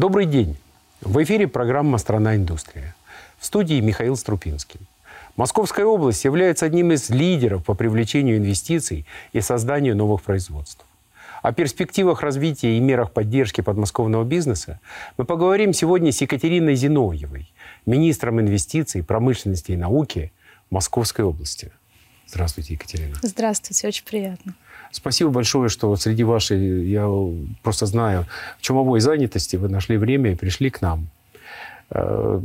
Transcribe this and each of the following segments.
Добрый день. В эфире программа «Страна индустрия». В студии Михаил Струпинский. Московская область является одним из лидеров по привлечению инвестиций и созданию новых производств. О перспективах развития и мерах поддержки подмосковного бизнеса мы поговорим сегодня с Екатериной Зиновьевой, министром инвестиций, промышленности и науки Московской области. Здравствуйте, Екатерина. Здравствуйте, очень приятно. Спасибо большое, что среди вашей, я просто знаю, чумовой занятости вы нашли время и пришли к нам. Э,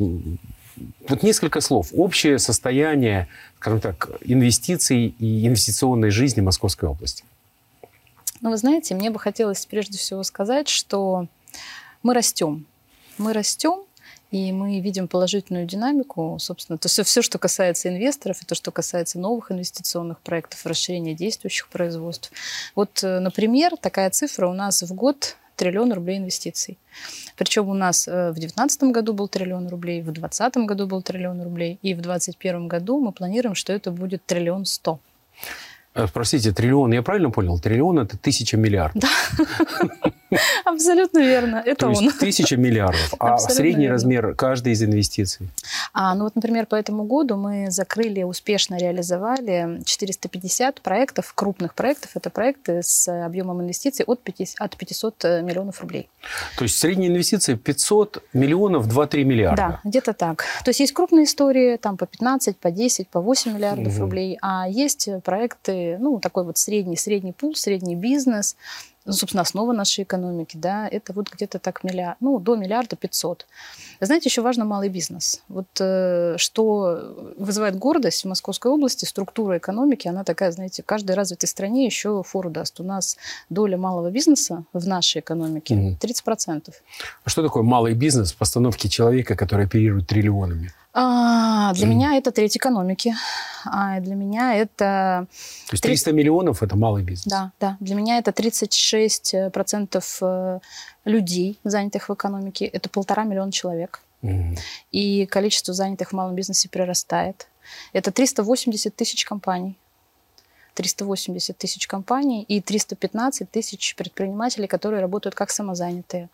вот несколько слов. Общее состояние, скажем так, инвестиций и инвестиционной жизни Московской области. Ну, вы знаете, мне бы хотелось прежде всего сказать, что мы растем. Мы растем, и мы видим положительную динамику, собственно, то все, все, что касается инвесторов, и то, что касается новых инвестиционных проектов, расширения действующих производств. Вот, э, например, такая цифра у нас в год триллион рублей инвестиций. Причем у нас э, в 2019 году был триллион рублей, в 2020 году был триллион рублей, и в 2021 году мы планируем, что это будет триллион сто. Э, простите, триллион, я правильно понял? Триллион – это тысяча миллиардов. Да. Абсолютно верно. Это То он. Есть тысяча миллиардов. А средний верно. размер каждой из инвестиций? А, ну вот, например, по этому году мы закрыли, успешно реализовали 450 проектов, крупных проектов. Это проекты с объемом инвестиций от 500, от 500 миллионов рублей. То есть средняя инвестиция 500 миллионов, 2-3 миллиарда? Да, где-то так. То есть есть крупные истории, там по 15, по 10, по 8 миллиардов угу. рублей, а есть проекты, ну, такой вот средний, средний пул, средний бизнес, ну, собственно, основа нашей экономики, да, это вот где-то так миллиард, ну, до миллиарда пятьсот. Знаете, еще важно малый бизнес. Вот э, что вызывает гордость в Московской области, структура экономики, она такая, знаете, в каждой развитой стране еще фору даст. У нас доля малого бизнеса в нашей экономике mm 30%. А что такое малый бизнес в постановке человека, который оперирует триллионами? А, для mm. меня это треть экономики. А для меня это... То есть 300 миллионов – это малый бизнес? Да, да. Для меня это 36% э, людей, занятых в экономике. Это полтора миллиона человек. Mm. И количество занятых в малом бизнесе прирастает. Это 380 тысяч компаний. 380 тысяч компаний и 315 тысяч предпринимателей, которые работают как самозанятые.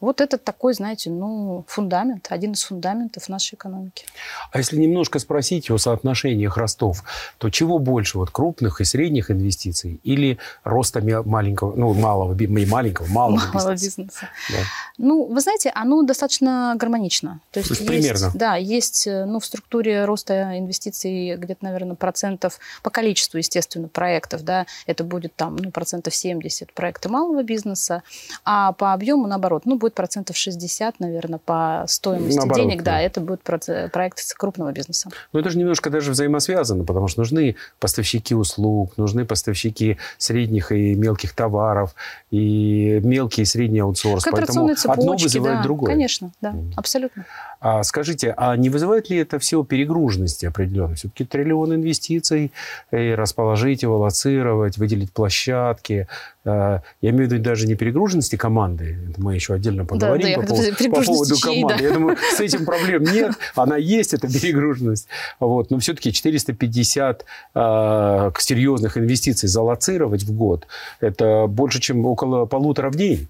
Вот это такой, знаете, ну, фундамент, один из фундаментов нашей экономики. А если немножко спросить о соотношениях ростов, то чего больше, вот крупных и средних инвестиций или роста маленького, ну, малого, маленького, малого, малого бизнеса? бизнеса. Да. Ну, вы знаете, оно достаточно гармонично. То есть, То есть, есть примерно? Да, есть, э, ну, в структуре роста инвестиций где-то, наверное, процентов по количеству, естественно, проектов, да, это будет там, ну, процентов 70 проекты малого бизнеса, а по объему, наоборот, ну, будет процентов 60, наверное, по стоимости Наоборот, денег, да, да, это будет проект крупного бизнеса. Но это же немножко даже взаимосвязано, потому что нужны поставщики услуг, нужны поставщики средних и мелких товаров, и мелкий и средний аутсорс. Поэтому цепочки, одно вызывает да, другое. Конечно, да, mm. абсолютно. А скажите, а не вызывает ли это все перегруженности определенной? Все-таки триллион инвестиций, и расположить, эволоцировать, выделить площадки. Э, я имею в виду даже не перегруженности команды, это мы еще отдельно поговорим да, да, по, поводу, по поводу команды. Да. Я думаю, с этим проблем нет, она есть, эта перегруженность. Вот. Но все-таки 450 э, серьезных инвестиций залоцировать в год, это больше, чем около полутора в день.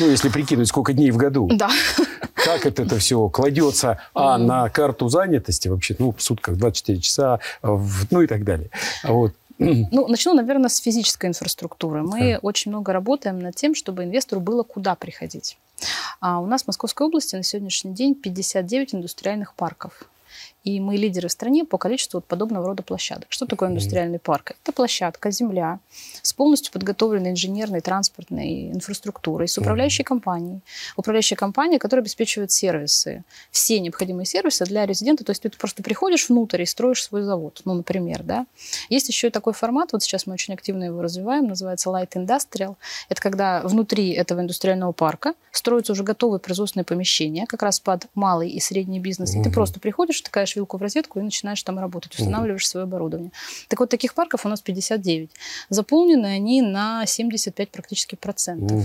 Ну, если прикинуть, сколько дней в году. Да. Как это, это все кладется, а, на карту занятости вообще, ну, в сутках 24 часа, ну и так далее. Вот. Ну, начну, наверное, с физической инфраструктуры. Мы да. очень много работаем над тем, чтобы инвестору было куда приходить. А у нас в Московской области на сегодняшний день 59 индустриальных парков. И мы лидеры в стране по количеству вот подобного рода площадок. Что такое индустриальный парк? Это площадка, земля с полностью подготовленной инженерной, транспортной инфраструктурой, с управляющей компанией. Управляющая компания, которая обеспечивает сервисы, все необходимые сервисы для резидента. То есть ты просто приходишь внутрь и строишь свой завод, ну, например, да. Есть еще и такой формат, вот сейчас мы очень активно его развиваем, называется Light Industrial. Это когда внутри этого индустриального парка строятся уже готовые производственные помещения, как раз под малый и средний бизнес. И ты просто приходишь, такая вилку в розетку и начинаешь там работать, устанавливаешь свое оборудование. Так вот, таких парков у нас 59. Заполнены они на 75 практически процентов.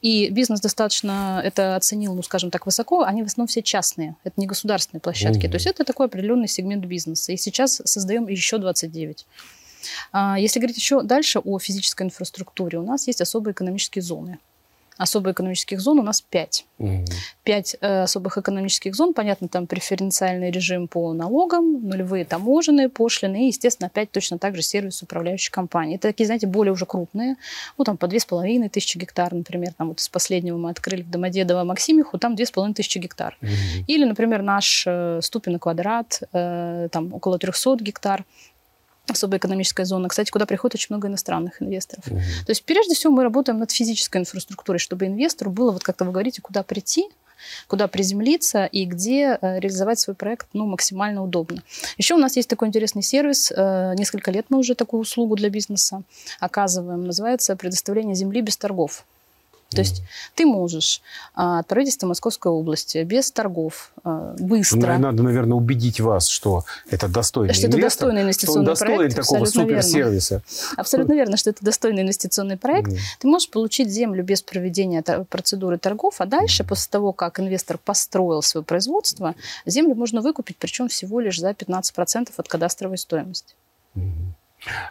И бизнес достаточно это оценил, ну, скажем так, высоко. Они в основном все частные. Это не государственные площадки. То есть это такой определенный сегмент бизнеса. И сейчас создаем еще 29. А, если говорить еще дальше о физической инфраструктуре, у нас есть особые экономические зоны. Особых экономических зон у нас 5. Угу. 5 э, особых экономических зон, понятно, там преференциальный режим по налогам, нулевые таможенные пошлины и, естественно, опять точно так же сервис управляющей компании. Это такие, знаете, более уже крупные, ну, там по 2,5 тысячи гектар, например, там вот из последнего мы открыли в Домодедово Максимиху, там 2,5 тысячи гектар. Угу. Или, например, наш э, ступин квадрат, э, там около 300 гектар особая экономическая зона, кстати, куда приходит очень много иностранных инвесторов. Угу. То есть, прежде всего, мы работаем над физической инфраструктурой, чтобы инвестору было, вот как-то вы говорите, куда прийти, куда приземлиться и где э, реализовать свой проект ну, максимально удобно. Еще у нас есть такой интересный сервис. Э, несколько лет мы уже такую услугу для бизнеса оказываем. Называется «Предоставление земли без торгов». То есть ты можешь а, от правительства Московской области без торгов а, быстро... Ну, надо, наверное, убедить вас, что это достойный что инвестор, это достойный инвестиционный что он проект. такого суперсервиса. Верно. Абсолютно верно, что это достойный инвестиционный проект. Mm. Ты можешь получить землю без проведения процедуры торгов, а дальше, mm. после того, как инвестор построил свое производство, землю можно выкупить, причем всего лишь за 15% от кадастровой стоимости. Mm.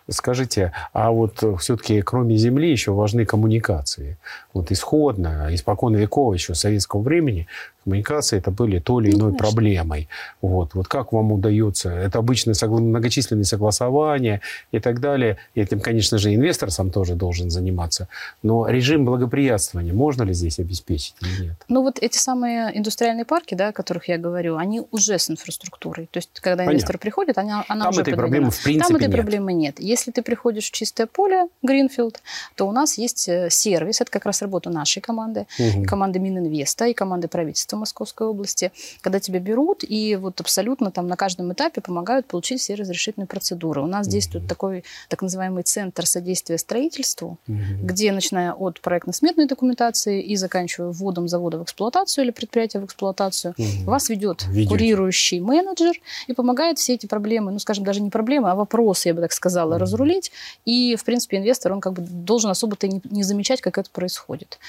Скажите, а вот все-таки кроме Земли еще важны коммуникации. Вот исходно, испокон веков еще советского времени коммуникации это были то или иной ну, проблемой. Вот. вот как вам удается? Это обычно согла- многочисленные согласования и так далее. И этим, конечно же, инвестор сам тоже должен заниматься. Но режим благоприятствования можно ли здесь обеспечить или нет? Ну вот эти самые индустриальные парки, да, о которых я говорю, они уже с инфраструктурой. То есть, когда Понятно. инвестор приходит, она, она Там уже этой проблемы в принципе Там этой нет. проблемы нет. Если ты приходишь в чистое поле, Гринфилд, то у нас есть э, сервис, это как раз работа нашей команды, угу. команды Мининвеста и команды правительства правительства Московской области, когда тебя берут и вот абсолютно там на каждом этапе помогают получить все разрешительные процедуры. У нас mm-hmm. действует такой так называемый центр содействия строительству, mm-hmm. где, начиная от проектно-сметной документации и заканчивая вводом завода в эксплуатацию или предприятия в эксплуатацию, mm-hmm. вас ведет Ведете. курирующий менеджер и помогает все эти проблемы, ну, скажем, даже не проблемы, а вопросы, я бы так сказала, mm-hmm. разрулить. И, в принципе, инвестор, он как бы должен особо-то не, не замечать, как это происходит.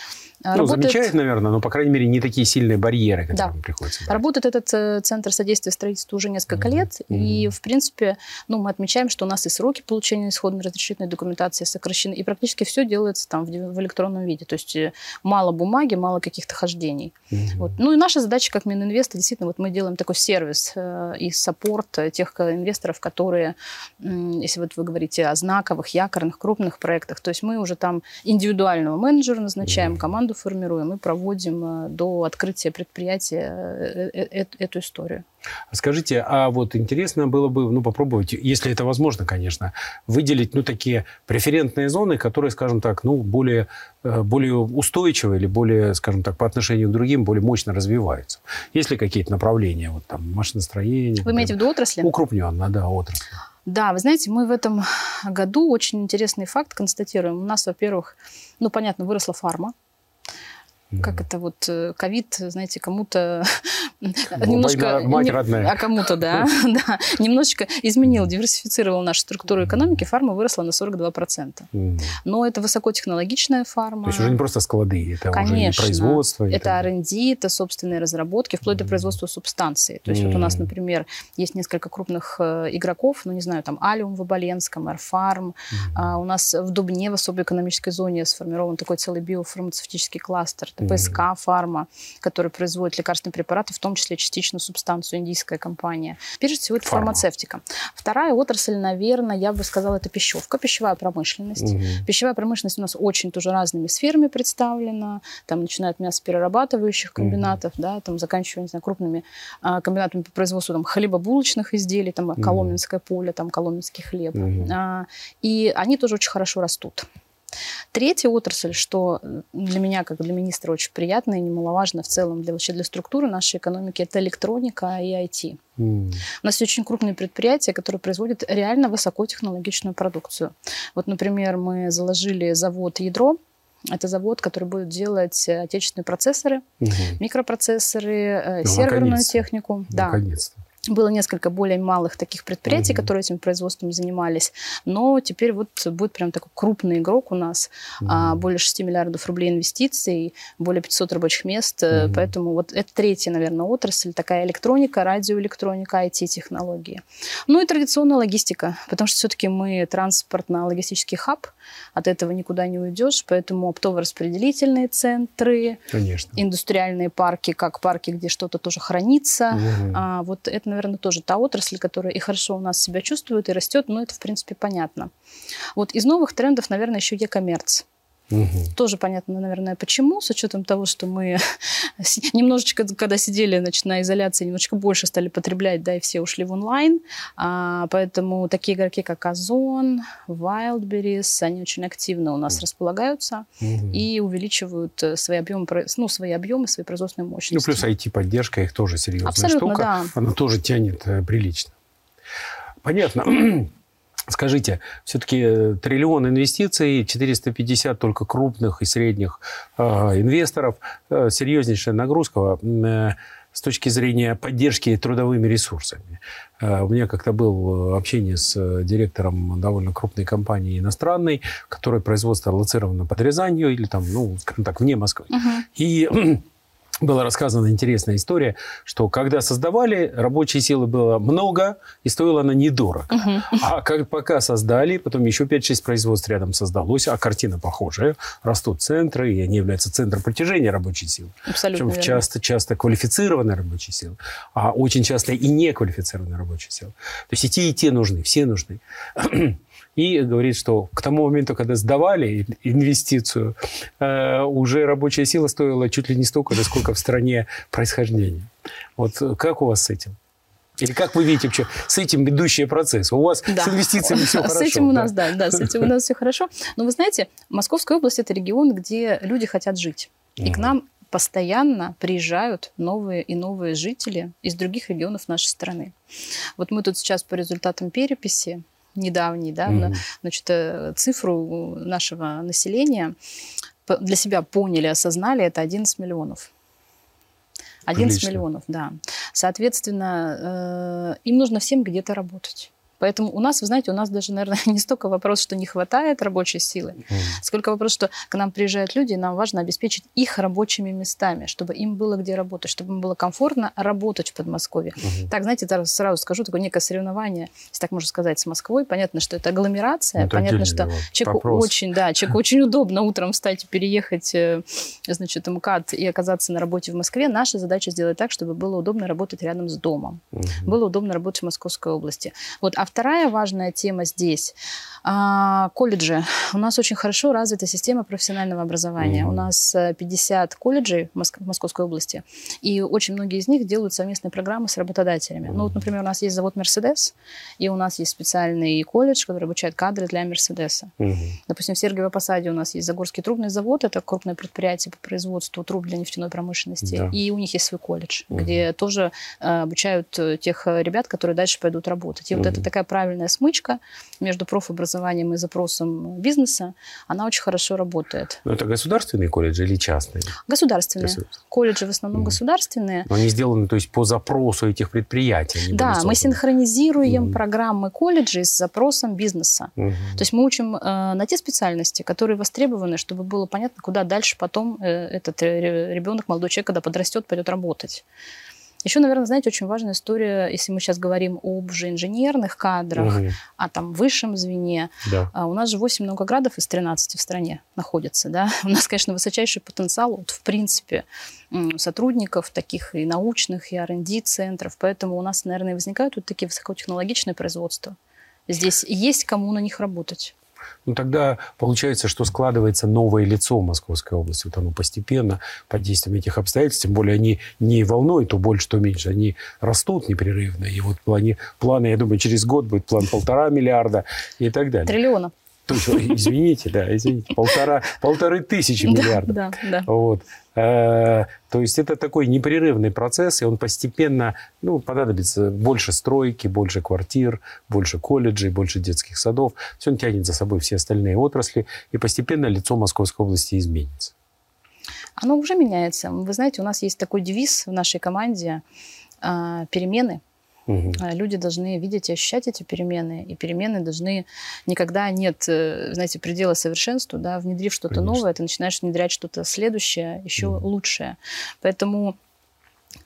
Ну, Работает... замечает, наверное, но, по крайней мере, не такие сильные барьеры, которые да. приходится брать. Работает этот э, Центр содействия строительству уже несколько mm-hmm. лет, mm-hmm. и, в принципе, ну, мы отмечаем, что у нас и сроки получения исходной разрешительной документации сокращены, и практически все делается там в, в электронном виде, то есть э, мало бумаги, мало каких-то хождений. Mm-hmm. Вот. Ну и наша задача как Мининвеста, действительно, вот мы делаем такой сервис э, и саппорт тех инвесторов, которые, э, если вот вы говорите о знаковых, якорных, крупных проектах, то есть мы уже там индивидуального менеджера назначаем, mm-hmm. команду формируем и проводим э, до открытия предприятия э, э, эту историю. Скажите, а вот интересно было бы, ну, попробовать, если это возможно, конечно, выделить, ну, такие преферентные зоны, которые, скажем так, ну, более, более устойчивые или более, скажем так, по отношению к другим, более мощно развиваются. Есть ли какие-то направления, вот там, машиностроение? Вы имеете в виду отрасли? Укрупненно, да, отрасли. Да, вы знаете, мы в этом году очень интересный факт констатируем. У нас, во-первых, ну, понятно, выросла фарма. Как это вот э, ковид, знаете, кому-то немножко... Мать родная. А кому-то, да, да. Немножечко изменил, диверсифицировал нашу структуру экономики. Фарма выросла на 42%. Но это высокотехнологичная фарма. То есть уже не просто склады, это Конечно. уже производство. Это R&D, это собственные разработки, вплоть до производства субстанции. То есть вот у нас, например, есть несколько крупных э, игроков, ну, не знаю, там Алиум в Оболенском, Airfarm. А у нас в Дубне, в особой экономической зоне, сформирован такой целый биофармацевтический кластер. ПСК Фарма, который производит лекарственные препараты, в том числе частично субстанцию, индийская компания. Прежде всего, это Фарма. фармацевтика. Вторая отрасль, наверное, я бы сказала, это пищевка, пищевая промышленность. Угу. Пищевая промышленность у нас очень тоже разными сферами представлена. Там начиная от мясоперерабатывающих комбинатов, угу. да, там заканчивая, не знаю, крупными а, комбинатами по производству там, хлебобулочных изделий, там угу. Коломенское поле, там Коломенский хлеб. Угу. А, и они тоже очень хорошо растут. Третья отрасль, что для меня, как для министра, очень приятно и немаловажно в целом для, вообще для структуры нашей экономики, это электроника и IT. Mm. У нас очень крупные предприятия, которые производят реально высокотехнологичную продукцию. Вот, например, мы заложили завод «Ядро», это завод, который будет делать отечественные процессоры, угу. микропроцессоры, ну, серверную технику. Наконец-то. Было несколько более малых таких предприятий, mm-hmm. которые этим производством занимались, но теперь вот будет прям такой крупный игрок у нас, mm-hmm. более 6 миллиардов рублей инвестиций, более 500 рабочих мест, mm-hmm. поэтому вот это третья, наверное, отрасль, такая электроника, радиоэлектроника, IT-технологии. Ну и традиционная логистика, потому что все-таки мы транспортно-логистический хаб, от этого никуда не уйдешь, поэтому оптово-распределительные центры, Конечно. индустриальные парки, как парки, где что-то тоже хранится, mm-hmm. а, вот это, наверное, тоже та отрасль, которая и хорошо у нас себя чувствует, и растет, но это, в принципе, понятно. Вот из новых трендов, наверное, еще e-коммерц. Угу. Тоже понятно, наверное, почему, с учетом того, что мы немножечко, когда сидели значит, на изоляции, немножечко больше стали потреблять, да, и все ушли в онлайн. А, поэтому такие игроки, как Озон, Wildberries, они очень активно у нас располагаются угу. и увеличивают э, свои объемы, ну, свои объемы, свои производственные мощности. Ну, плюс IT-поддержка их тоже серьезная Абсолютно, штука. Да. Она тоже тянет э, прилично. Понятно. Скажите, все-таки э, триллион инвестиций, 450 только крупных и средних э, инвесторов, э, серьезнейшая нагрузка э, с точки зрения поддержки трудовыми ресурсами. Э, у меня как-то было э, общение с директором довольно крупной компании иностранной, которая производство лоцировано под Рязанью или там, ну, скажем так, вне Москвы. Uh-huh. И была рассказана интересная история, что когда создавали, рабочей силы было много, и стоила она недорого. Uh-huh. А как, пока создали, потом еще 5-6 производств рядом создалось, а картина похожая. Растут центры, и они являются центром притяжения рабочей силы. Абсолютно Причем часто, часто квалифицированной рабочей силы, а очень часто и неквалифицированной рабочей силы. То есть и те, и те нужны, все нужны и говорит, что к тому моменту, когда сдавали инвестицию, э, уже рабочая сила стоила чуть ли не столько же, сколько в стране происхождения. Вот как у вас с этим? Или как вы видите вообще с этим идущий процесс? У вас да. с инвестициями все хорошо? С этим у нас, да, да, с этим у нас все хорошо. Но вы знаете, Московская область – это регион, где люди хотят жить. И к нам постоянно приезжают новые и новые жители из других регионов нашей страны. Вот мы тут сейчас по результатам переписи недавний, да, mm-hmm. значит, э, цифру нашего населения для себя поняли, осознали, это 11 миллионов. 11 Прилично. миллионов, да. Соответственно, э, им нужно всем где-то работать. Поэтому у нас, вы знаете, у нас даже, наверное, не столько вопрос, что не хватает рабочей силы, mm. сколько вопрос, что к нам приезжают люди, и нам важно обеспечить их рабочими местами, чтобы им было где работать, чтобы им было комфортно работать в Подмосковье. Mm-hmm. Так, знаете, сразу скажу, такое некое соревнование, если так можно сказать, с Москвой. Понятно, что это агломерация, это понятно, что человеку вопрос. очень, да, человеку очень удобно утром встать и переехать, э, значит, МКАД и оказаться на работе в Москве. Наша задача сделать так, чтобы было удобно работать рядом с домом, mm-hmm. было удобно работать в Московской области. Вот, а вторая важная тема здесь а, колледжи. У нас очень хорошо развита система профессионального образования. Mm-hmm. У нас 50 э, колледжей в, Моск- в Московской области, и очень многие из них делают совместные программы с работодателями. Mm-hmm. Ну, вот, например, у нас есть завод Мерседес, и у нас есть специальный колледж, который обучает кадры для Мерседеса. Mm-hmm. Допустим, в Сергиево Посаде у нас есть Загорский трубный завод, это крупное предприятие по производству труб для нефтяной промышленности, yeah. и у них есть свой колледж, mm-hmm. где тоже э, обучают э, тех э, ребят, которые дальше пойдут работать. И mm-hmm. вот это такая правильная смычка между профобразованием образованием и запросом бизнеса, она очень хорошо работает. Но это государственные колледжи или частные? Государственные. Государственные. Колледжи в основном mm. государственные. Но они сделаны, то есть, по запросу этих предприятий? Да, мы синхронизируем mm. программы колледжей с запросом бизнеса. Mm-hmm. То есть мы учим э, на те специальности, которые востребованы, чтобы было понятно, куда дальше потом э, этот э, ребенок, молодой человек, когда подрастет, пойдет работать. Еще, наверное, знаете, очень важная история, если мы сейчас говорим об уже инженерных кадрах, угу. о там высшем звене. Да. А у нас же 8 многоградов из 13 в стране находятся. Да? У нас, конечно, высочайший потенциал, вот, в принципе, сотрудников таких и научных, и R&D центров. Поэтому у нас, наверное, возникают вот такие высокотехнологичные производства. Здесь есть кому на них работать ну тогда получается, что складывается новое лицо Московской области. Вот оно постепенно, под действием этих обстоятельств, тем более они не волной, то больше, то меньше, они растут непрерывно. И вот планы, планы, я думаю, через год будет план полтора миллиарда и так далее. Триллиона. Извините, да, извините, полтора, полторы тысячи миллиардов. Да, да. Вот. Э, то есть это такой непрерывный процесс, и он постепенно, ну, понадобится больше стройки, больше квартир, больше колледжей, больше детских садов. Все он тянет за собой все остальные отрасли, и постепенно лицо Московской области изменится. Оно уже меняется. Вы знаете, у нас есть такой девиз в нашей команде э, «Перемены Угу. Люди должны видеть и ощущать эти перемены, и перемены должны никогда нет, э, знаете, предела совершенству, да, внедрив что-то новое, ты начинаешь внедрять что-то следующее, еще угу. лучшее. Поэтому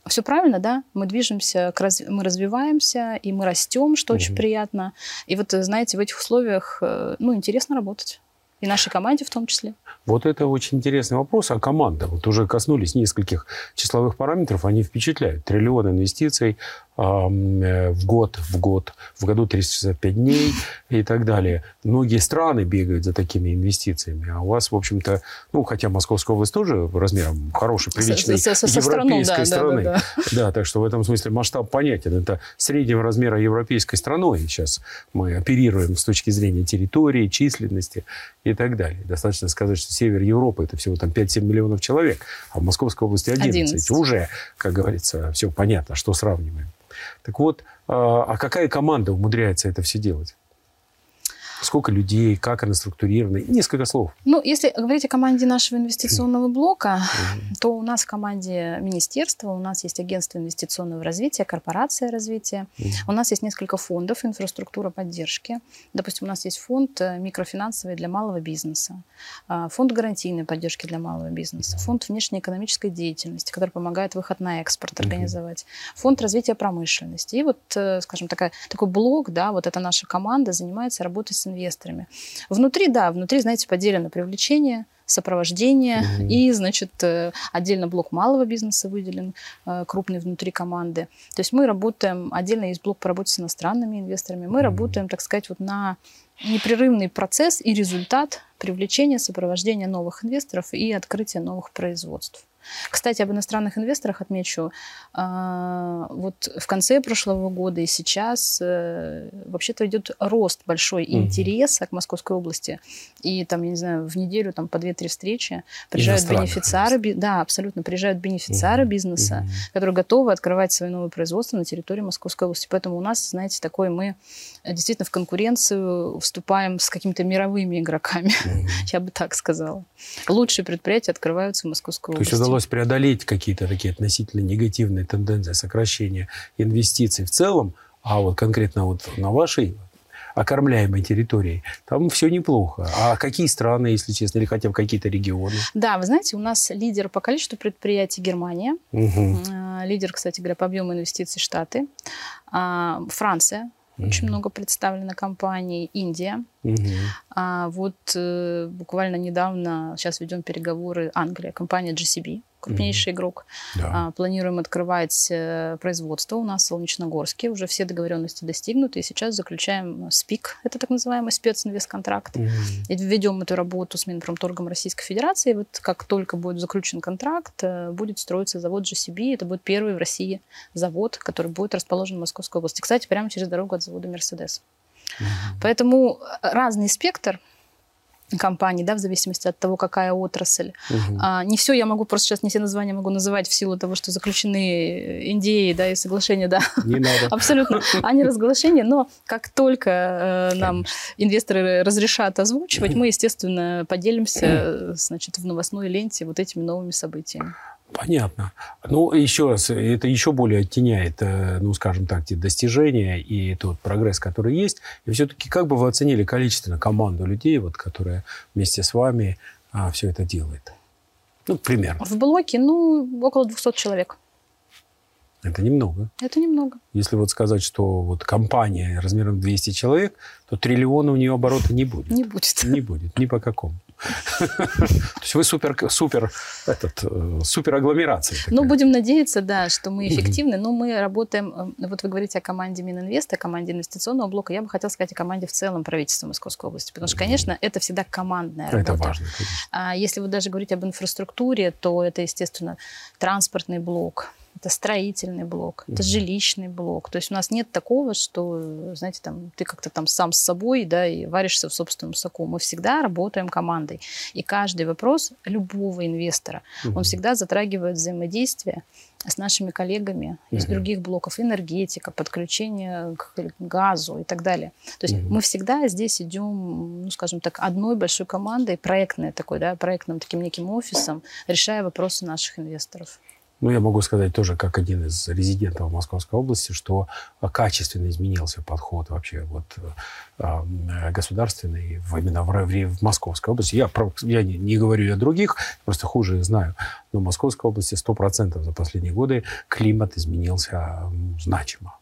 все правильно, да? Мы движемся, раз... мы развиваемся, и мы растем, что угу. очень приятно. И вот, знаете, в этих условиях, э, ну, интересно работать. И нашей команде в том числе. Вот это очень интересный вопрос. А команда? Вот уже коснулись нескольких числовых параметров. Они впечатляют. Триллион инвестиций, Э, в год, в год, в году 365 дней и так далее. Многие страны бегают за такими инвестициями, а у вас, в общем-то, ну, хотя Московская область тоже размером хорошей, приличной со, со, со европейской страну, да, страны. Да, да, да. да, так что в этом смысле масштаб понятен. Это среднего размера европейской страной сейчас мы оперируем с точки зрения территории, численности и так далее. Достаточно сказать, что север Европы это всего там 5-7 миллионов человек, а в Московской области 11. 11. Уже, как говорится, все понятно, что сравниваем. Так вот, а, а какая команда умудряется это все делать? Сколько людей, как она структурирована? Несколько слов. Ну, если говорить о команде нашего инвестиционного блока, то у нас в команде министерства, у нас есть агентство инвестиционного развития, корпорация развития, у нас есть несколько фондов, инфраструктура поддержки. Допустим, у нас есть фонд э, микрофинансовый для малого бизнеса, а, фонд гарантийной поддержки для малого бизнеса, фонд внешнеэкономической деятельности, который помогает выход на экспорт организовать, фонд развития промышленности. И вот, э, скажем, такая, такой блок, да, вот эта наша команда занимается работой с инвесторами. Внутри, да, внутри, знаете, поделено привлечение, сопровождение mm-hmm. и, значит, э, отдельно блок малого бизнеса выделен, э, крупный внутри команды. То есть мы работаем, отдельно есть блок по работе с иностранными инвесторами, мы mm-hmm. работаем, так сказать, вот на непрерывный процесс и результат привлечения, сопровождения новых инвесторов и открытия новых производств. Кстати, об иностранных инвесторах отмечу. А, вот в конце прошлого года и сейчас э, вообще-то идет рост большой интереса к Московской области. И там, я не знаю, в неделю там по 2-3 встречи приезжают бенефициары, да, абсолютно, приезжают бенефициары бизнеса, которые готовы открывать свои новые производства на территории Московской области. Поэтому у нас, знаете, такой мы действительно в конкуренцию вступаем с какими-то мировыми игроками. я бы так сказала. Лучшие предприятия открываются в Московской области. То есть удалось преодолеть какие-то такие относительно негативные тенденции сокращения инвестиций в целом, а вот конкретно вот на вашей окормляемой территории, там все неплохо. А какие страны, если честно, или хотя бы какие-то регионы? Да, вы знаете, у нас лидер по количеству предприятий Германия, угу. лидер, кстати говоря, по объему инвестиций Штаты, а, Франция, очень много представлено компаний, Индия, Угу. А вот э, буквально недавно, сейчас ведем переговоры, Англия, компания GCB, крупнейший mm игрок. Да. А, планируем открывать э, производство у нас в Солнечногорске. Уже все договоренности достигнуты. И сейчас заключаем СПИК, это так называемый специнвестконтракт. mm И введем эту работу с Минпромторгом Российской Федерации. И вот как только будет заключен контракт, э, будет строиться завод GCB. Это будет первый в России завод, который будет расположен в Московской области. Кстати, прямо через дорогу от завода «Мерседес». mm Поэтому разный спектр компаний, да, в зависимости от того, какая отрасль. Угу. А, не все я могу, просто сейчас не все названия могу называть в силу того, что заключены Индии, да, и соглашения, да. Не надо. Абсолютно. А не разглашения, но как только э, нам инвесторы разрешат озвучивать, мы, естественно, поделимся, значит, в новостной ленте вот этими новыми событиями. Понятно. Ну, еще раз, это еще более оттеняет, э, ну, скажем так, те достижения и тот прогресс, который есть. И все-таки как бы вы оценили количественно команду людей, вот, которая вместе с вами а, все это делает? Ну, примерно. В блоке, ну, около 200 человек. Это немного. Это немного. Если вот сказать, что вот компания размером 200 человек, то триллиона у нее оборота не будет. Не будет. Не будет, ни по какому. То есть вы супер, супер, этот, э, супер агломерация. Ну, будем надеяться, да, что мы эффективны, но мы работаем, э, вот вы говорите о команде Мининвеста, команде инвестиционного блока, я бы хотела сказать о команде в целом правительства Московской области, потому что, конечно, это всегда командная работа. Это важно, конечно. А если вы даже говорите об инфраструктуре, то это, естественно, транспортный блок, это строительный блок, это жилищный блок. То есть у нас нет такого, что, знаете, там ты как-то там сам с собой, да, и варишься в собственном соку. Мы всегда работаем командой. И каждый вопрос любого инвестора, угу. он всегда затрагивает взаимодействие с нашими коллегами угу. из других блоков, энергетика, подключение к газу и так далее. То есть угу. мы всегда здесь идем, ну, скажем так, одной большой командой, проектной такой, да, проектным таким неким офисом, решая вопросы наших инвесторов. Ну, я могу сказать тоже, как один из резидентов Московской области, что качественно изменился подход вообще вот э, государственный именно в, в Московской области. Я, я не, не говорю о других, просто хуже знаю. Но в Московской области 100% за последние годы климат изменился значимо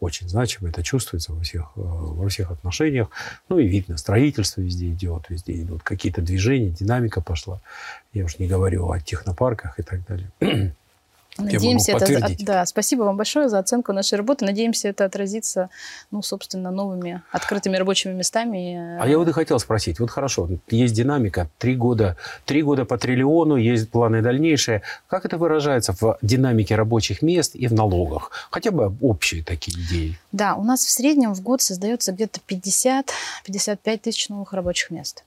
очень значимо, это чувствуется во всех, э, во всех отношениях. Ну и видно, строительство везде идет, везде идут какие-то движения, динамика пошла. Я уж не говорю о технопарках и так далее. Надеемся, это, да, спасибо вам большое за оценку нашей работы. Надеемся, это отразится, ну, собственно, новыми открытыми рабочими местами. А я вот и хотел спросить. Вот хорошо, есть динамика, три года, три года по триллиону, есть планы дальнейшие. Как это выражается в динамике рабочих мест и в налогах? Хотя бы общие такие идеи. Да, у нас в среднем в год создается где-то 50-55 тысяч новых рабочих мест.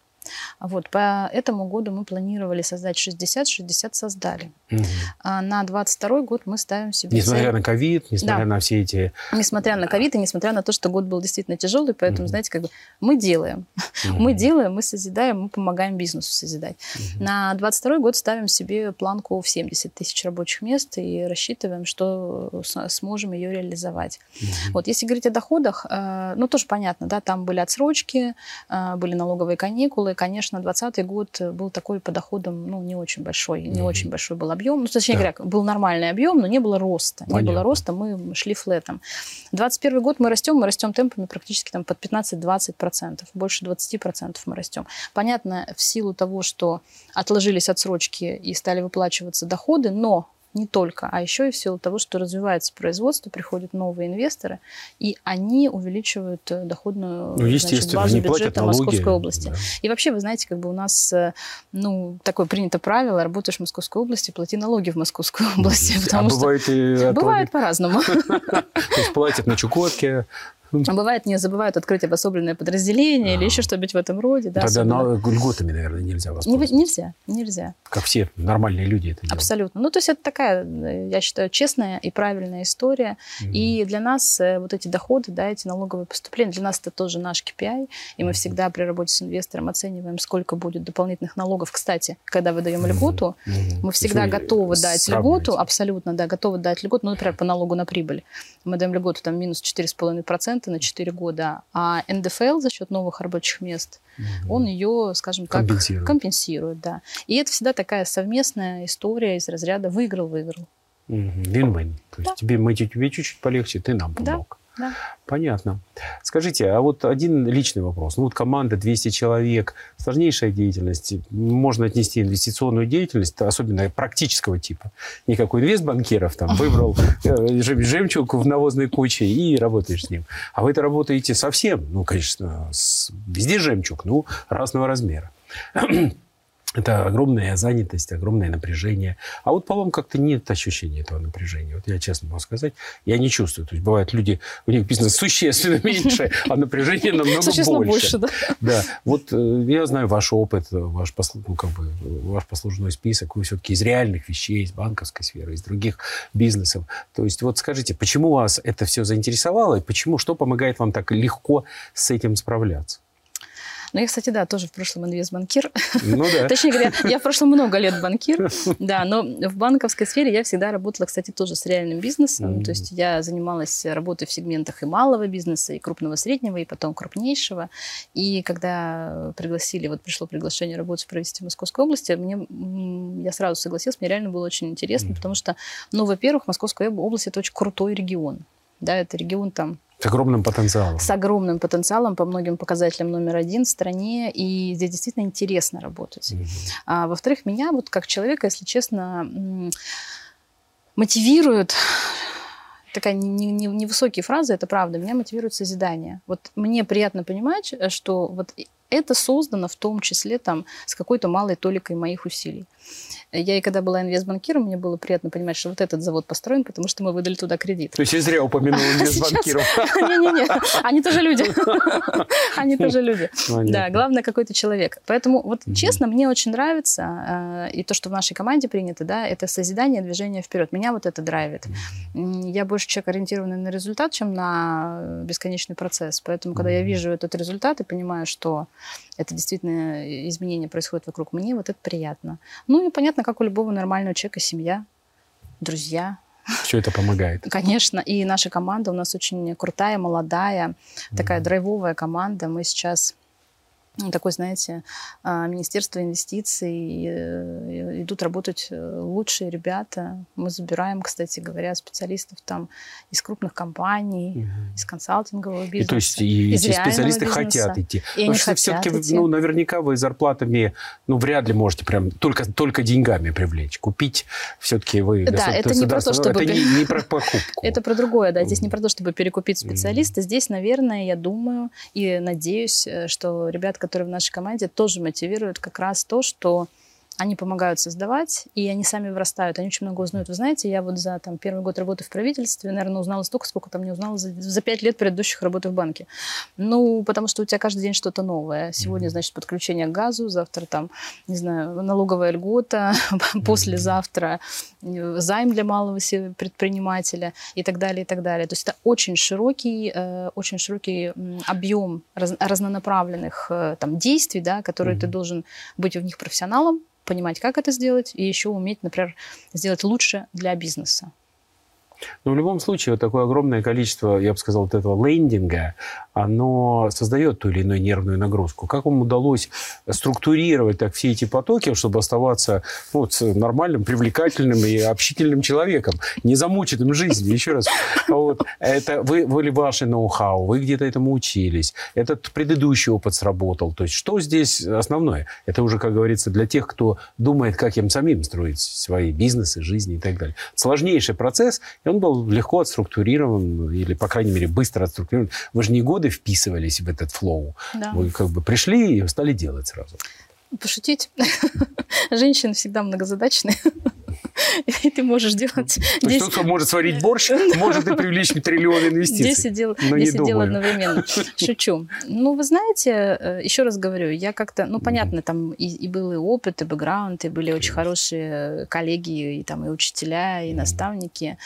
Вот, по этому году мы планировали создать 60, 60 создали. Угу. А на 22 год мы ставим себе Несмотря цель... на ковид, несмотря да. на все эти... Несмотря на ковид и несмотря на то, что год был действительно тяжелый, поэтому, угу. знаете, как бы мы делаем. Угу. Мы делаем, мы созидаем, мы помогаем бизнесу созидать. Угу. На 22 год ставим себе планку в 70 тысяч рабочих мест и рассчитываем, что сможем ее реализовать. Угу. Вот, если говорить о доходах, э, ну, тоже понятно, да, там были отсрочки, э, были налоговые каникулы, конечно, 2020 год был такой по доходам, ну, не очень большой, не mm-hmm. очень большой был объем. Ну, точнее да. говоря, был нормальный объем, но не было роста. Понятно. Не было роста, мы шли флетом. 21 год мы растем, мы растем темпами практически там под 15-20%, больше 20% мы растем. Понятно, в силу того, что отложились отсрочки и стали выплачиваться доходы, но не только, а еще и в силу того, что развивается производство, приходят новые инвесторы, и они увеличивают э, доходную ну, значит, базу бюджета налоги, Московской области. Да. И вообще, вы знаете, как бы у нас э, ну, такое принято правило, работаешь в Московской области, плати налоги в Московской области. А потому а что бывает, и бывает по-разному. То есть платят на Чукотке, а бывает, не забывают открыть обособленное подразделение а. или еще что-нибудь в этом роде. Да, Тогда на, льготами, наверное, нельзя воспользоваться. Нельзя, нельзя. Как все нормальные люди это делают. Абсолютно. Ну, то есть это такая, я считаю, честная и правильная история. Mm-hmm. И для нас э, вот эти доходы, да, эти налоговые поступления, для нас это тоже наш KPI. И мы mm-hmm. всегда при работе с инвестором оцениваем, сколько будет дополнительных налогов. Кстати, когда выдаем mm-hmm. льготу, mm-hmm. мы всегда Вы готовы дать льготу, абсолютно, да, готовы дать льготу, ну, например, по налогу на прибыль. Мы даем льготу там минус 4,5% на 4 года а НДФЛ за счет новых рабочих мест, угу. он ее, скажем так, компенсирует. компенсирует. Да. И это всегда такая совместная история из разряда выиграл-выиграл. Вин-вин. То есть да. тебе, мы тебе чуть-чуть полегче, ты нам помог. Да. Да. Понятно. Скажите, а вот один личный вопрос. Ну вот команда 200 человек, сложнейшая деятельность. Можно отнести инвестиционную деятельность, особенно практического типа. Никакой инвестбанкиров там выбрал э, жемчуг в навозной куче и работаешь с ним. А вы это работаете совсем, ну, конечно, везде жемчуг, ну, разного размера. Это огромная занятость, огромное напряжение. А вот, по-моему, как-то нет ощущения этого напряжения. Вот я честно могу сказать, я не чувствую. То есть бывают люди, у них бизнес существенно меньше, а напряжение намного Существенно больше. да. Да. Вот э, я знаю ваш опыт, ваш, ну, как бы, ваш послужной список. Вы все-таки из реальных вещей, из банковской сферы, из других бизнесов. То есть вот скажите, почему вас это все заинтересовало и почему, что помогает вам так легко с этим справляться? Но я, кстати, да, тоже в прошлом инвестбанкир. Ну да. Точнее говоря, я в прошлом много лет банкир, да, но в банковской сфере я всегда работала, кстати, тоже с реальным бизнесом. То есть я занималась работой в сегментах и малого бизнеса, и крупного, среднего, и потом крупнейшего. И когда пригласили, вот пришло приглашение работать в правительстве Московской области, мне, я сразу согласилась, мне реально было очень интересно, потому что, ну, во-первых, Московская область – это очень крутой регион. Да, это регион там с огромным потенциалом. С огромным потенциалом по многим показателям номер один в стране. И здесь действительно интересно работать. Mm-hmm. А, во-вторых, меня вот как человека, если честно, мотивирует такая невысокие не, не фразы, это правда, меня мотивирует созидание. Вот мне приятно понимать, что вот это создано в том числе там с какой-то малой толикой моих усилий. Я и когда была инвестбанкиром, мне было приятно понимать, что вот этот завод построен, потому что мы выдали туда кредит. То есть я зря упомянул инвестбанкиров. Не-не-не, они тоже люди. Они тоже люди. Да, главное какой-то человек. Поэтому вот честно, мне очень нравится, э, и то, что в нашей команде принято, да, это созидание, движение вперед. Меня вот это драйвит. Я больше человек ориентированный на результат, чем на бесконечный процесс. Поэтому, когда я вижу этот результат и понимаю, что это действительно изменения происходят вокруг мне, вот это приятно. Ну и понятно, как у любого нормального человека семья. друзья. Все это помогает. Конечно. И наша команда у нас очень крутая, молодая, такая драйвовая команда. Мы сейчас ну, такой, знаете, а, Министерство инвестиций, э, идут работать э, лучшие ребята. Мы забираем, кстати говоря, специалистов там из крупных компаний, угу. из консалтингового бизнеса. И то есть и эти специалисты бизнеса. хотят идти. И Потому что все-таки, идти. ну, наверняка вы зарплатами, ну, вряд ли можете прям только, только деньгами привлечь. Купить все-таки вы... Да, это не про то, чтобы... Это не, не про покупку. Это про другое, да. Здесь не про то, чтобы перекупить специалиста. Здесь, наверное, я думаю и надеюсь, э, что ребята, которые в нашей команде, тоже мотивируют как раз то, что они помогают создавать, и они сами вырастают, они очень много узнают. Вы знаете, я вот за там, первый год работы в правительстве, наверное, узнала столько, сколько там не узнала за, за пять лет предыдущих работы в банке. Ну, потому что у тебя каждый день что-то новое. Сегодня, значит, подключение к газу, завтра там, не знаю, налоговая льгота, послезавтра э, займ для малого предпринимателя и так далее, и так далее. То есть это очень широкий, э, очень широкий объем разнонаправленных э, там, действий, да, которые ты должен быть в них профессионалом, понимать, как это сделать, и еще уметь, например, сделать лучше для бизнеса. Но в любом случае, вот такое огромное количество, я бы сказал, вот этого лендинга, оно создает ту или иную нервную нагрузку. Как вам удалось структурировать так все эти потоки, чтобы оставаться ну, вот, нормальным, привлекательным и общительным человеком, не замученным жизнью, еще раз. Вот. Это вы, вы ваше ноу-хау, вы где-то этому учились, этот предыдущий опыт сработал. То есть что здесь основное? Это уже, как говорится, для тех, кто думает, как им самим строить свои бизнесы, жизни и так далее. Сложнейший процесс, и он был легко отструктурирован, или, по крайней мере, быстро отструктурирован. Вы же не годы вписывались в этот флоу. Да. Вы как бы пришли и стали делать сразу. Пошутить. Женщины всегда многозадачные. И ты можешь делать... То есть тот, может сварить борщ, может и привлечь триллион инвестиций. 10 дел, 10 дел одновременно. Шучу. Ну, вы знаете, э, еще раз говорю, я как-то... Ну, понятно, там и, и был и опыт, и бэкграунд, и были очень хорошие коллеги, и там и учителя, и наставники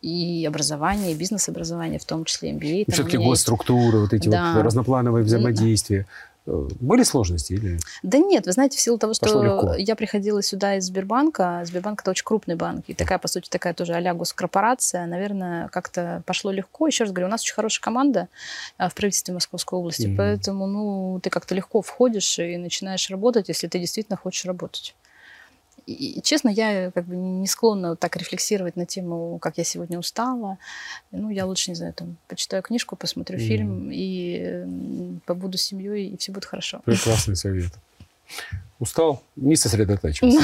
и образование, и бизнес-образование, в том числе MBA. Все-таки есть... госструктура, вот эти да. вот разноплановые взаимодействия. Э, были сложности? Или... Да нет, вы знаете, в силу того, что я приходила сюда из Сбербанка, Сбербанк это очень крупный банк, и такая, по сути, такая тоже а-ля госкорпорация, наверное, как-то пошло легко. Еще раз говорю, у нас очень хорошая команда а, в правительстве Московской области, mm-hmm. поэтому ну, ты как-то легко входишь и начинаешь работать, если ты действительно хочешь работать. И, честно, я как бы не склонна так рефлексировать на тему, как я сегодня устала. Ну, я лучше, не знаю, там, почитаю книжку, посмотрю mm. фильм и побуду с семьей, и все будет хорошо. Прекрасный совет. Устал? Не сосредотачивайся.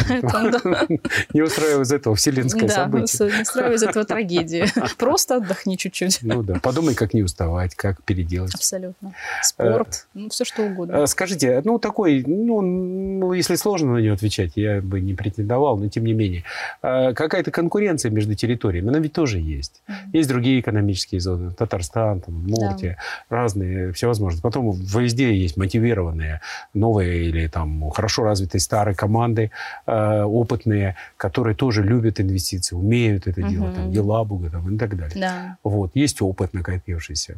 Не устраивай из этого вселенское событие. не устраивай из этого трагедию. Просто отдохни чуть-чуть. Ну да, подумай, как не уставать, как переделать. Абсолютно. Спорт, э, ну все что угодно. Э, скажите, ну такой, ну, ну если сложно на нее отвечать, я бы не претендовал, но тем не менее. Э, какая-то конкуренция между территориями, она ведь тоже есть. Есть другие экономические зоны, Татарстан, там, Муртия, разные, всевозможные. Потом везде есть мотивированные, новые или там хорошо развитой старой команды, э, опытные, которые тоже любят инвестиции, умеют это угу. делать, там, Елабуга там, и так далее. Да. Вот, есть опыт накопившийся.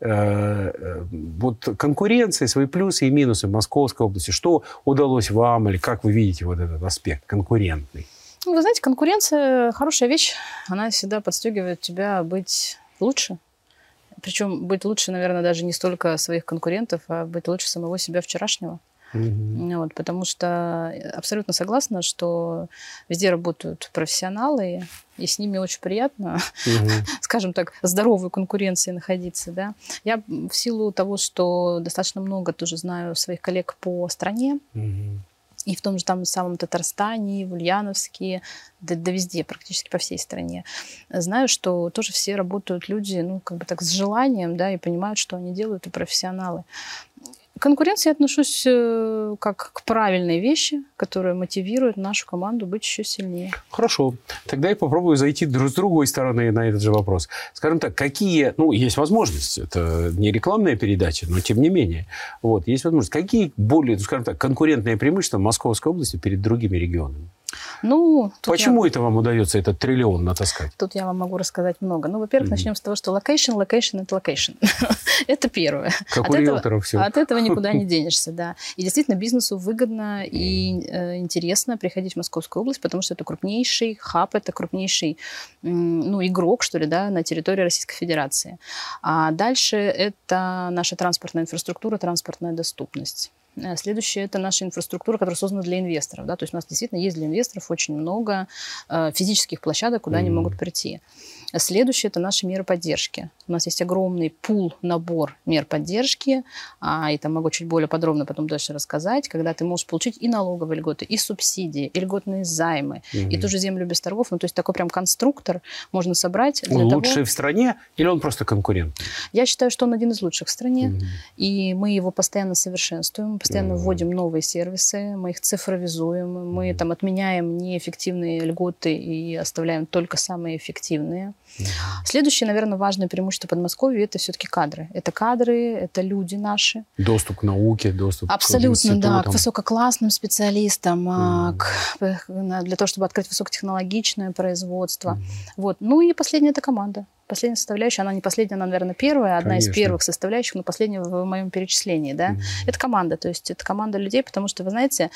Э, э, вот конкуренция, свои плюсы и минусы в Московской области. Что удалось вам или как вы видите вот этот аспект конкурентный? Ну, вы знаете, конкуренция хорошая вещь. Она всегда подстегивает тебя быть лучше. Причем быть лучше, наверное, даже не столько своих конкурентов, а быть лучше самого себя вчерашнего. Угу. Вот, потому что абсолютно согласна, что везде работают профессионалы, и с ними очень приятно, угу. скажем так, здоровой конкуренции находиться. Да? Я в силу того, что достаточно много тоже знаю своих коллег по стране, угу. и в том же там самом Татарстане, в Ульяновске, да, да везде, практически по всей стране. Знаю, что тоже все работают люди, ну, как бы так, с желанием, да, и понимают, что они делают, и профессионалы. К конкуренции я отношусь э, как к правильной вещи, которая мотивирует нашу команду быть еще сильнее. Хорошо. Тогда я попробую зайти с другой стороны на этот же вопрос. Скажем так, какие, ну, есть возможность, это не рекламная передача, но тем не менее, вот, есть возможность, какие более, ну, скажем так, конкурентные преимущества Московской области перед другими регионами? Ну, Почему я... это вам удается, этот триллион натаскать? Тут я вам могу рассказать много. Ну, во-первых, mm-hmm. начнем с того, что location, location – это location. это первое. Как от у риэлторов все. От этого никуда не денешься, да. И действительно бизнесу выгодно и э, интересно приходить в Московскую область, потому что это крупнейший хаб, это крупнейший ну, игрок, что ли, да, на территории Российской Федерации. А дальше это наша транспортная инфраструктура, транспортная доступность. Э, следующее – это наша инфраструктура, которая создана для инвесторов. Да? То есть у нас действительно есть для инвесторов очень много э, физических площадок, куда mm-hmm. они могут прийти. Следующее – это наши меры поддержки. У нас есть огромный пул, набор мер поддержки, а, и там могу чуть более подробно потом дальше рассказать, когда ты можешь получить и налоговые льготы, и субсидии, и льготные займы, угу. и ту же землю без торгов. Ну, то есть такой прям конструктор можно собрать. Для он того... лучший в стране или он просто конкурент? Я считаю, что он один из лучших в стране, угу. и мы его постоянно совершенствуем, мы постоянно угу. вводим новые сервисы, мы их цифровизуем, мы там отменяем неэффективные льготы и оставляем только самые эффективные. Следующее, наверное, важное преимущество Подмосковья – это все-таки кадры. Это кадры, это люди наши. Доступ к науке, доступ Абсолютно, к да, к высококлассным специалистам, mm. к, для того, чтобы открыть высокотехнологичное производство. Mm. Вот. Ну и последнее – это команда последняя составляющая, она не последняя, она, наверное, первая, одна Конечно. из первых составляющих, но последняя в моем перечислении, да, mm-hmm. это команда, то есть это команда людей, потому что, вы знаете,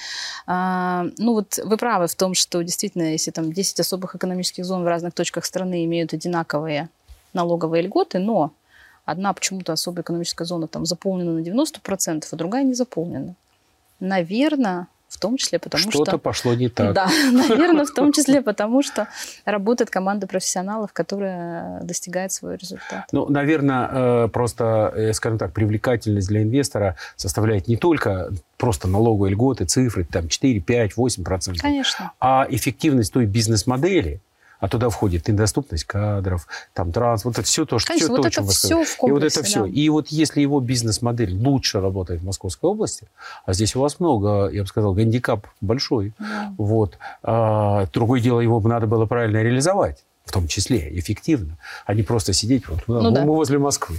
э, ну вот вы правы в том, что действительно, если там 10 особых экономических зон в разных точках страны имеют одинаковые налоговые льготы, но одна почему-то особая экономическая зона там заполнена на 90%, а другая не заполнена. Наверное, в том числе потому что... Что-то пошло не так. Да, наверное, в том числе потому, что работает команда профессионалов, которая достигает свой результат. Ну, наверное, э, просто, э, скажем так, привлекательность для инвестора составляет не только просто налоговые льготы, цифры, там 4, 5, 8 процентов. Конечно. А эффективность той бизнес-модели – а туда входит и доступность кадров, там транспорт, это все то, что Конечно, все, вот то, это все в комплексе, И вот это все. Да. И вот если его бизнес-модель лучше работает в Московской области, а здесь у вас много, я бы сказал, гандикап большой, да. вот, а, другое дело, его надо было правильно реализовать в том числе, эффективно, а не просто сидеть вот, ну, да. возле Москвы.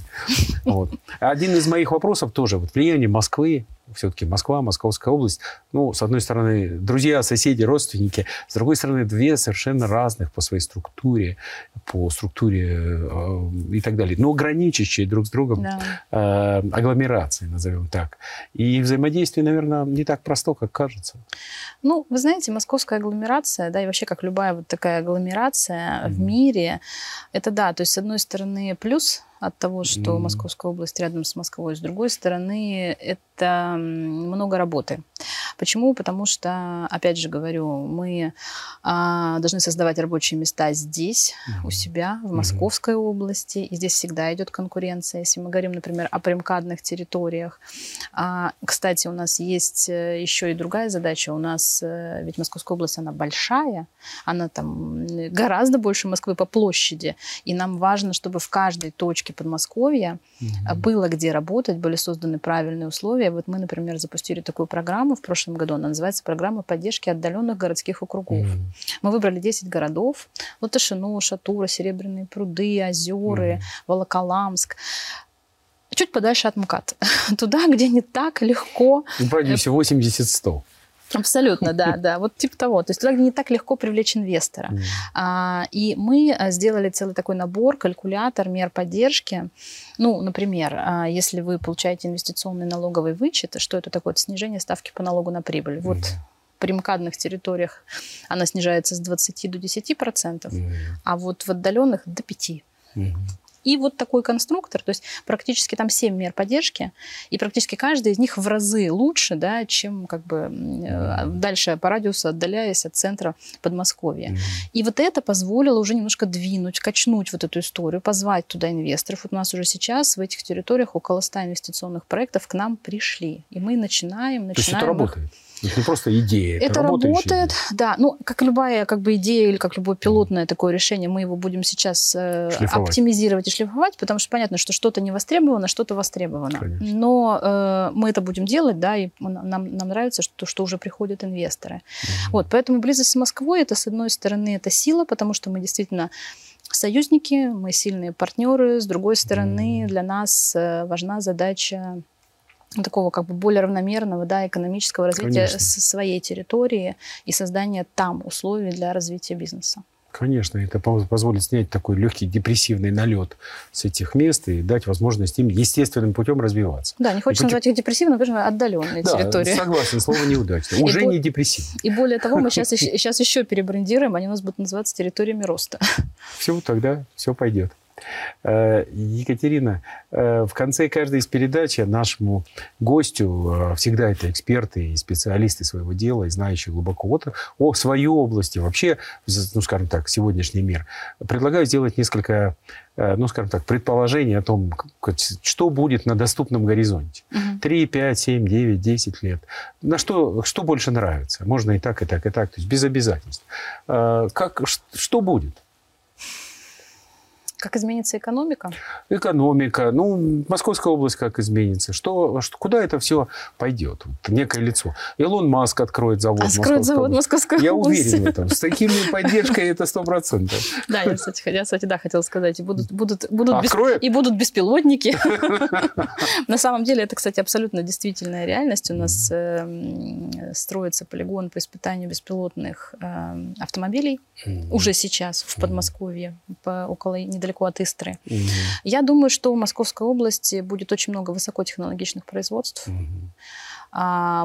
Вот. Один из моих вопросов тоже, вот влияние Москвы все-таки Москва, Московская область. Ну, с одной стороны, друзья, соседи, родственники. С другой стороны, две совершенно разных по своей структуре, по структуре э, и так далее. Но граничащие друг с другом да. э, агломерации, назовем так. И взаимодействие, наверное, не так просто, как кажется. Ну, вы знаете, московская агломерация, да, и вообще как любая вот такая агломерация mm-hmm. в мире, это да, то есть с одной стороны плюс от того, что mm-hmm. Московская область рядом с Москвой. С другой стороны, это много работы. Почему? Потому что, опять же говорю, мы а, должны создавать рабочие места здесь, mm-hmm. у себя, в Московской mm-hmm. области. И здесь всегда идет конкуренция. Если мы говорим, например, о примкадных территориях. А, кстати, у нас есть э, еще и другая задача. У нас, э, ведь Московская область, она большая, она там гораздо больше Москвы по площади. И нам важно, чтобы в каждой точке Подмосковья mm-hmm. было где работать, были созданы правильные условия. Вот мы, например, запустили такую программу в прошлом году. Она называется «Программа поддержки отдаленных городских округов». Mm-hmm. Мы выбрали 10 городов. Латышино, Шатура, Серебряные пруды, Озеры, mm-hmm. Волоколамск чуть подальше от МКАД. Туда, где не так легко... В радиусе 80-100. Абсолютно, да, да. Вот типа того. То есть туда не так легко привлечь инвестора. Mm. А, и мы а, сделали целый такой набор, калькулятор мер поддержки. Ну, например, а, если вы получаете инвестиционный налоговый вычет, что это такое? Это снижение ставки по налогу на прибыль. Вот mm. при МКАДных территориях она снижается с 20 до 10 процентов, mm. а вот в отдаленных до 5. Mm. И вот такой конструктор, то есть практически там 7 мер поддержки, и практически каждая из них в разы лучше, да, чем как бы mm-hmm. дальше по радиусу отдаляясь от центра Подмосковья. Mm-hmm. И вот это позволило уже немножко двинуть, качнуть вот эту историю, позвать туда инвесторов. Вот у нас уже сейчас в этих территориях около 100 инвестиционных проектов к нам пришли. И мы начинаем, начинаем... То есть это работает? Это не просто идея, это, это работает, идея. да. Ну, как любая как бы идея или как любое пилотное такое решение, мы его будем сейчас э, оптимизировать и шлифовать, потому что понятно, что что-то не востребовано, что-то востребовано. Конечно. Но э, мы это будем делать, да, и нам, нам нравится, что, что уже приходят инвесторы. Mm-hmm. Вот, поэтому близость с Москвой, это, с одной стороны, это сила, потому что мы действительно союзники, мы сильные партнеры. С другой стороны, mm-hmm. для нас э, важна задача такого как бы более равномерного да, экономического развития Конечно. своей территории и создания там условий для развития бизнеса. Конечно, это позволит снять такой легкий депрессивный налет с этих мест и дать возможность им естественным путем развиваться. Да, не хочется назвать их депрессивными, потому что отдаленные да, территории. согласен, слово неудачно. Уже не депрессивно. И более того, мы сейчас, сейчас еще перебрендируем, они у нас будут называться территориями роста. Все, тогда все пойдет. Э, Екатерина, э, в конце каждой из передач нашему гостю, э, всегда это эксперты и специалисты своего дела, и знающие глубоко вот, о своей области, вообще, ну, скажем так, сегодняшний мир, предлагаю сделать несколько, ну, скажем так, предположений о том, что будет на доступном горизонте. Угу. 3, 5, 7, 9, 10 лет. На что, что больше нравится? Можно и так, и так, и так, то есть без обязательств. Как, что будет? Как изменится экономика? Экономика. Ну, Московская область как изменится? Что, что, куда это все пойдет? Вот некое лицо. Илон Маск откроет завод. Откроет завод Московской Я уверен в этом. С такими поддержкой это сто процентов. Да, я, кстати, я, кстати, да, хотела сказать. И будут, будут, будут и будут беспилотники. На самом деле, это, кстати, абсолютно действительная реальность. У нас э, строится полигон по испытанию беспилотных э, автомобилей уже сейчас в Подмосковье, около недалеко недалеко от Истры. Угу. Я думаю, что в Московской области будет очень много высокотехнологичных производств. Угу.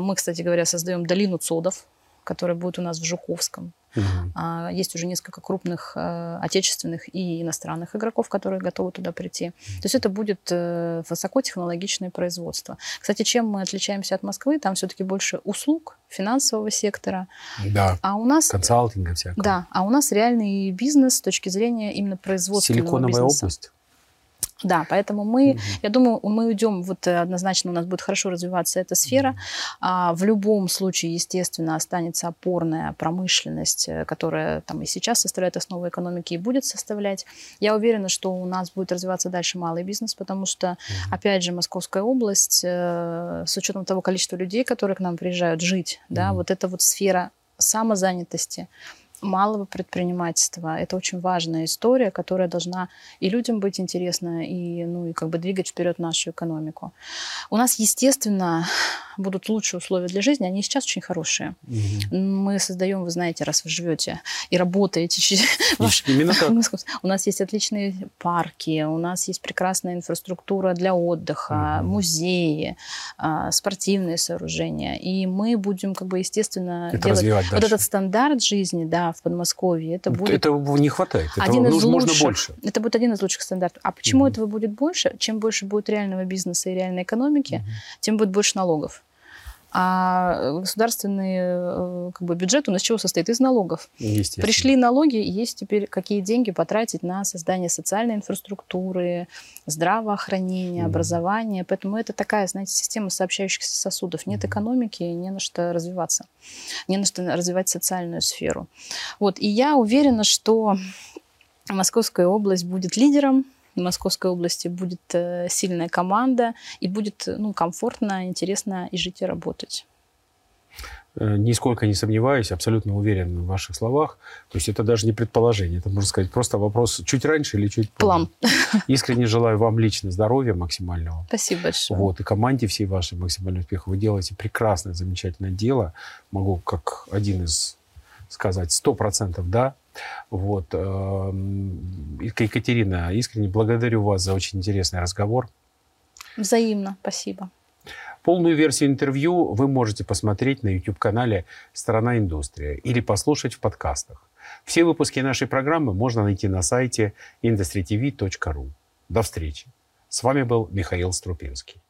Мы, кстати говоря, создаем долину цодов, которая будет у нас в Жуковском. Угу. Есть уже несколько крупных э, отечественных и иностранных игроков, которые готовы туда прийти. То есть это будет э, высокотехнологичное производство. Кстати, чем мы отличаемся от Москвы? Там все-таки больше услуг, финансового сектора. Да, а у нас, консалтинга всякого. Да, а у нас реальный бизнес с точки зрения именно производственного Силиконовая бизнеса. область. Да, поэтому мы, угу. я думаю, мы уйдем, вот э, однозначно у нас будет хорошо развиваться эта сфера. А, в любом случае, естественно, останется опорная промышленность, э, которая там и сейчас составляет основу экономики и будет составлять. Я уверена, что у нас будет развиваться дальше малый бизнес, потому что, угу. опять же, Московская область, э, с учетом того количества людей, которые к нам приезжают жить, угу. да, вот эта вот сфера самозанятости, малого предпринимательства. Это очень важная история, которая должна и людям быть интересна, и, ну, и как бы двигать вперед нашу экономику. У нас, естественно, будут лучшие условия для жизни, они сейчас очень хорошие. Угу. Мы создаем, вы знаете, раз вы живете и работаете. Именно так. У нас есть отличные парки, у нас есть прекрасная инфраструктура для отдыха, угу. музеи, а, спортивные сооружения. И мы будем, как бы, естественно, это делать вот этот стандарт жизни, да, в Подмосковье. Это будет... Этого не хватает. Этого один нужно, лучших, можно больше. Это будет один из лучших стандартов. А почему mm этого будет больше? Чем больше будет реального бизнеса и реальной экономики, mm тем будет больше налогов. А государственный э, как бы, бюджет у нас чего состоит? Из налогов. Пришли налоги, есть теперь какие деньги потратить на создание социальной инфраструктуры, здравоохранения, mm. образования. Поэтому это такая, знаете, система сообщающихся сосудов. Нет mm. экономики, не на что развиваться, не на что развивать социальную сферу. Вот. И я уверена, что Московская область будет лидером Московской области будет э, сильная команда и будет ну, комфортно, интересно и жить, и работать. Э, нисколько не сомневаюсь, абсолютно уверен в ваших словах. То есть это даже не предположение, это, можно сказать, просто вопрос чуть раньше или чуть позже. План. Искренне желаю вам лично здоровья максимального. Спасибо большое. Вот, и команде всей вашей максимального успеха. Вы делаете прекрасное, замечательное дело. Могу как один из сказать сто процентов да. Вот. Эм, Екатерина, искренне благодарю вас за очень интересный разговор. Взаимно, спасибо. Полную версию интервью вы можете посмотреть на YouTube-канале «Страна индустрия» или послушать в подкастах. Все выпуски нашей программы можно найти на сайте industrytv.ru. До встречи. С вами был Михаил Струпинский.